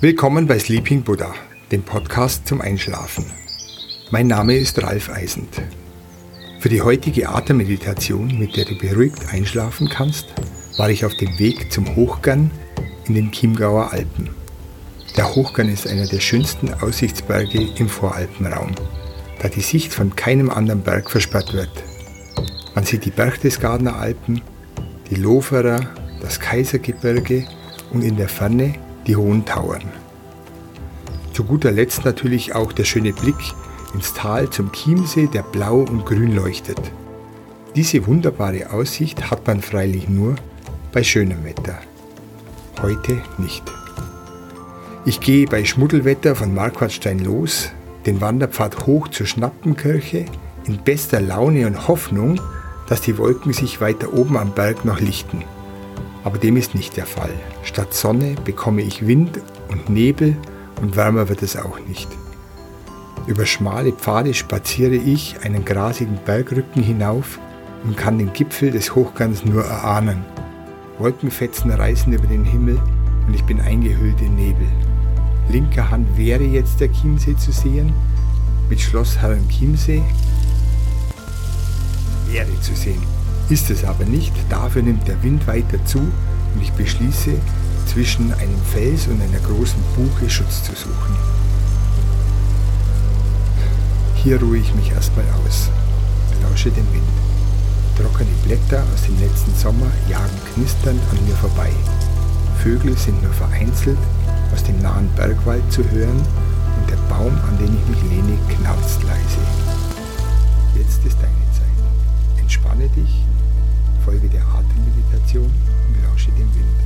Willkommen bei Sleeping Buddha, dem Podcast zum Einschlafen. Mein Name ist Ralf Eisend. Für die heutige Atemmeditation, mit der du beruhigt einschlafen kannst, war ich auf dem Weg zum Hochgern in den Chiemgauer Alpen. Der Hochgern ist einer der schönsten Aussichtsberge im Voralpenraum, da die Sicht von keinem anderen Berg versperrt wird. Man sieht die Berchtesgadener Alpen, die Loferer, das Kaisergebirge und in der Ferne die hohen Tauern. Zu guter Letzt natürlich auch der schöne Blick ins Tal zum Chiemsee, der blau und grün leuchtet. Diese wunderbare Aussicht hat man freilich nur bei schönem Wetter. Heute nicht. Ich gehe bei Schmuddelwetter von Marquardstein los, den Wanderpfad hoch zur Schnappenkirche, in bester Laune und Hoffnung, dass die Wolken sich weiter oben am Berg noch lichten. Aber dem ist nicht der Fall. Statt Sonne bekomme ich Wind und Nebel und wärmer wird es auch nicht. Über schmale Pfade spaziere ich einen grasigen Bergrücken hinauf und kann den Gipfel des Hochgangs nur erahnen. Wolkenfetzen reißen über den Himmel und ich bin eingehüllt in Nebel. Linker Hand wäre jetzt der Chiemsee zu sehen, mit Schloss Herrenchiemsee wäre zu sehen. Ist es aber nicht, dafür nimmt der Wind weiter zu und ich beschließe, zwischen einem Fels und einer großen Buche Schutz zu suchen. Hier ruhe ich mich erstmal aus, lausche dem Wind. Trockene Blätter aus dem letzten Sommer jagen knisternd an mir vorbei. Vögel sind nur vereinzelt aus dem nahen Bergwald zu hören und der Baum, an den ich mich lehne, knarzt leise. Jetzt ist deine Zeit. Entspanne dich Folge der Atemmeditation und lausche dem Wind.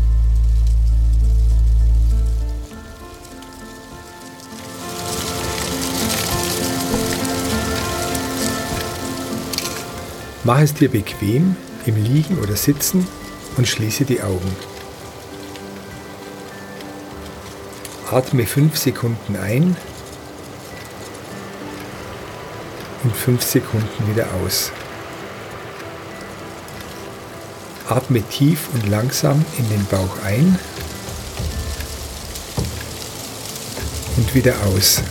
Mach es dir bequem im Liegen oder Sitzen und schließe die Augen. Atme 5 Sekunden ein und 5 Sekunden wieder aus. Atme tief und langsam in den Bauch ein und wieder aus.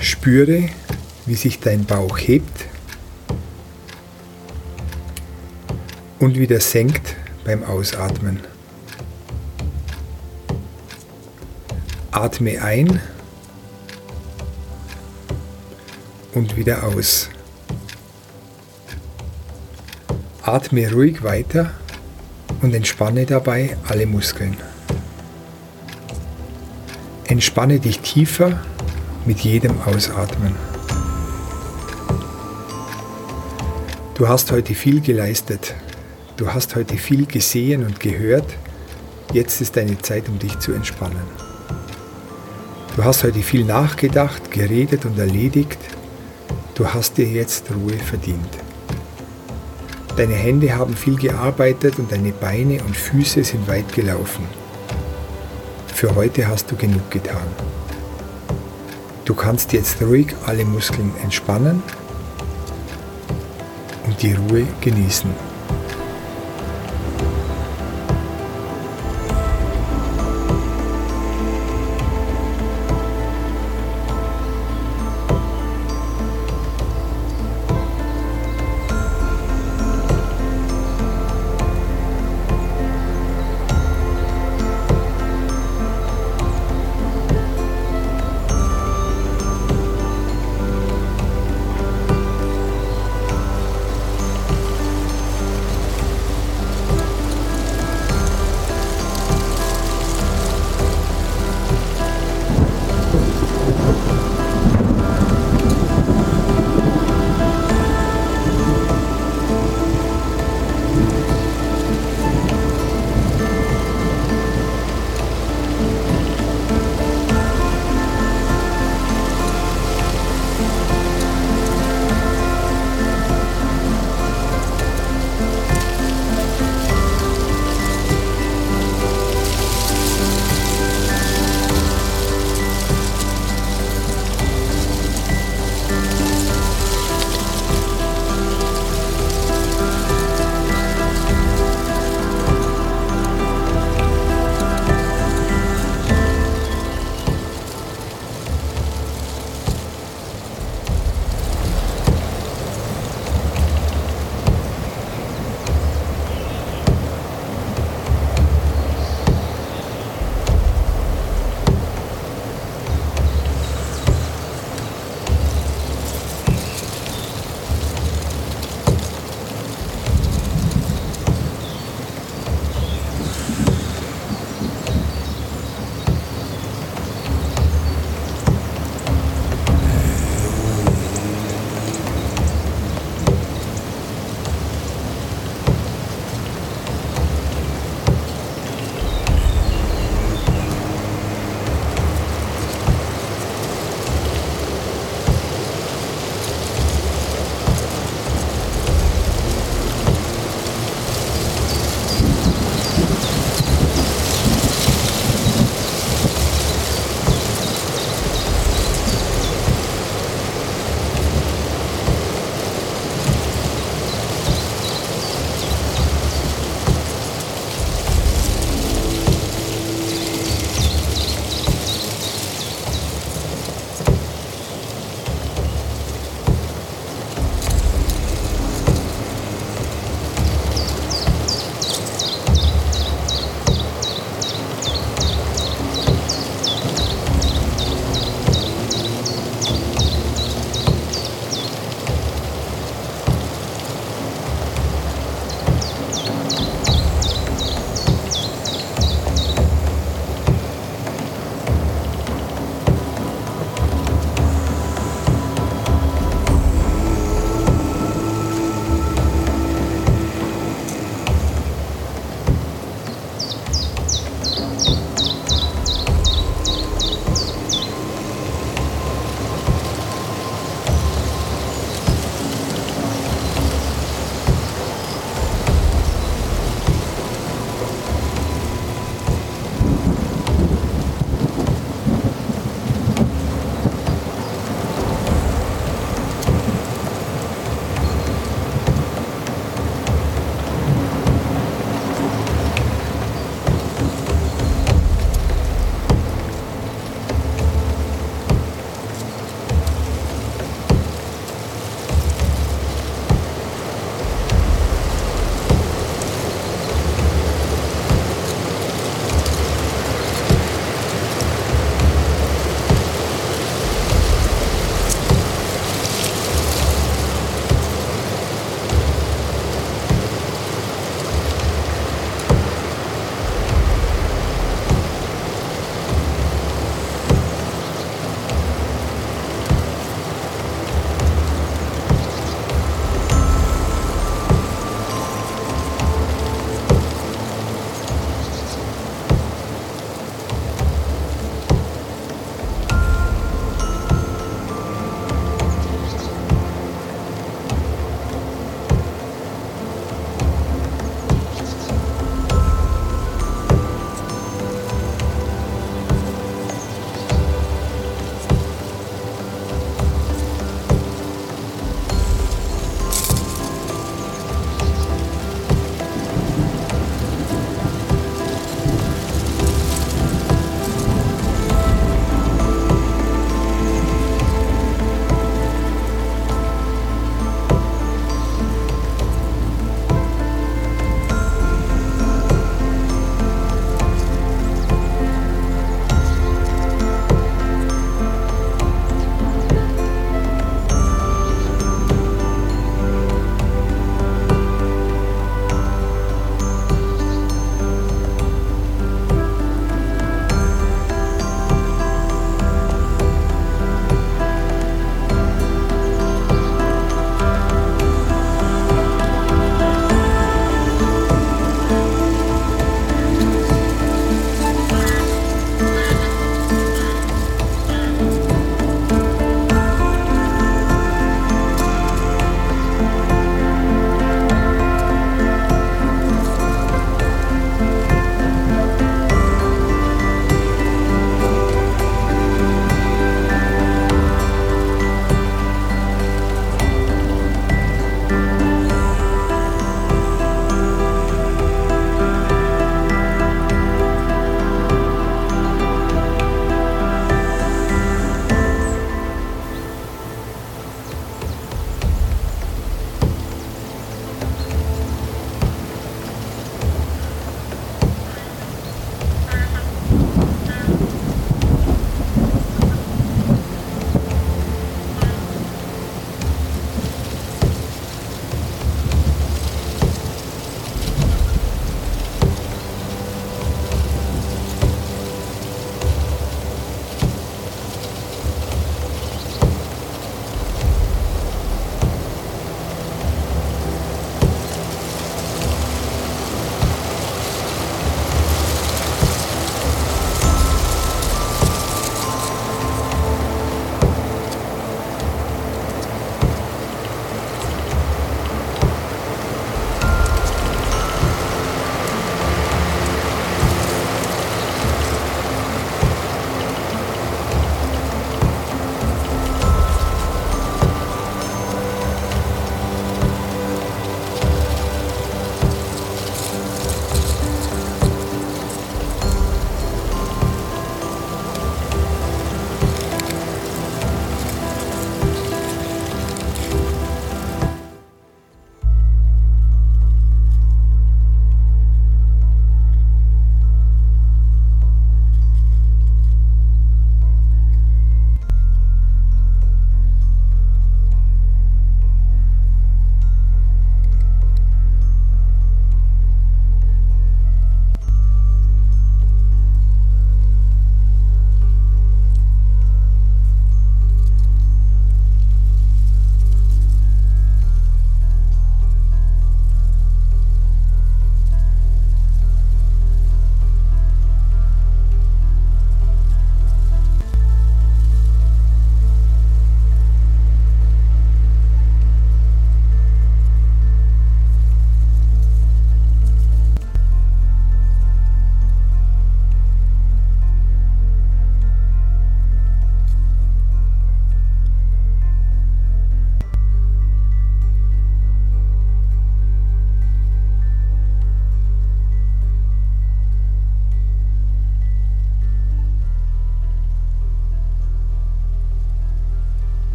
Spüre, wie sich dein Bauch hebt und wieder senkt beim Ausatmen. Atme ein und wieder aus. Atme ruhig weiter und entspanne dabei alle Muskeln. Entspanne dich tiefer mit jedem Ausatmen. Du hast heute viel geleistet. Du hast heute viel gesehen und gehört. Jetzt ist deine Zeit, um dich zu entspannen. Du hast heute viel nachgedacht, geredet und erledigt. Du hast dir jetzt Ruhe verdient. Deine Hände haben viel gearbeitet und deine Beine und Füße sind weit gelaufen. Für heute hast du genug getan. Du kannst jetzt ruhig alle Muskeln entspannen und die Ruhe genießen.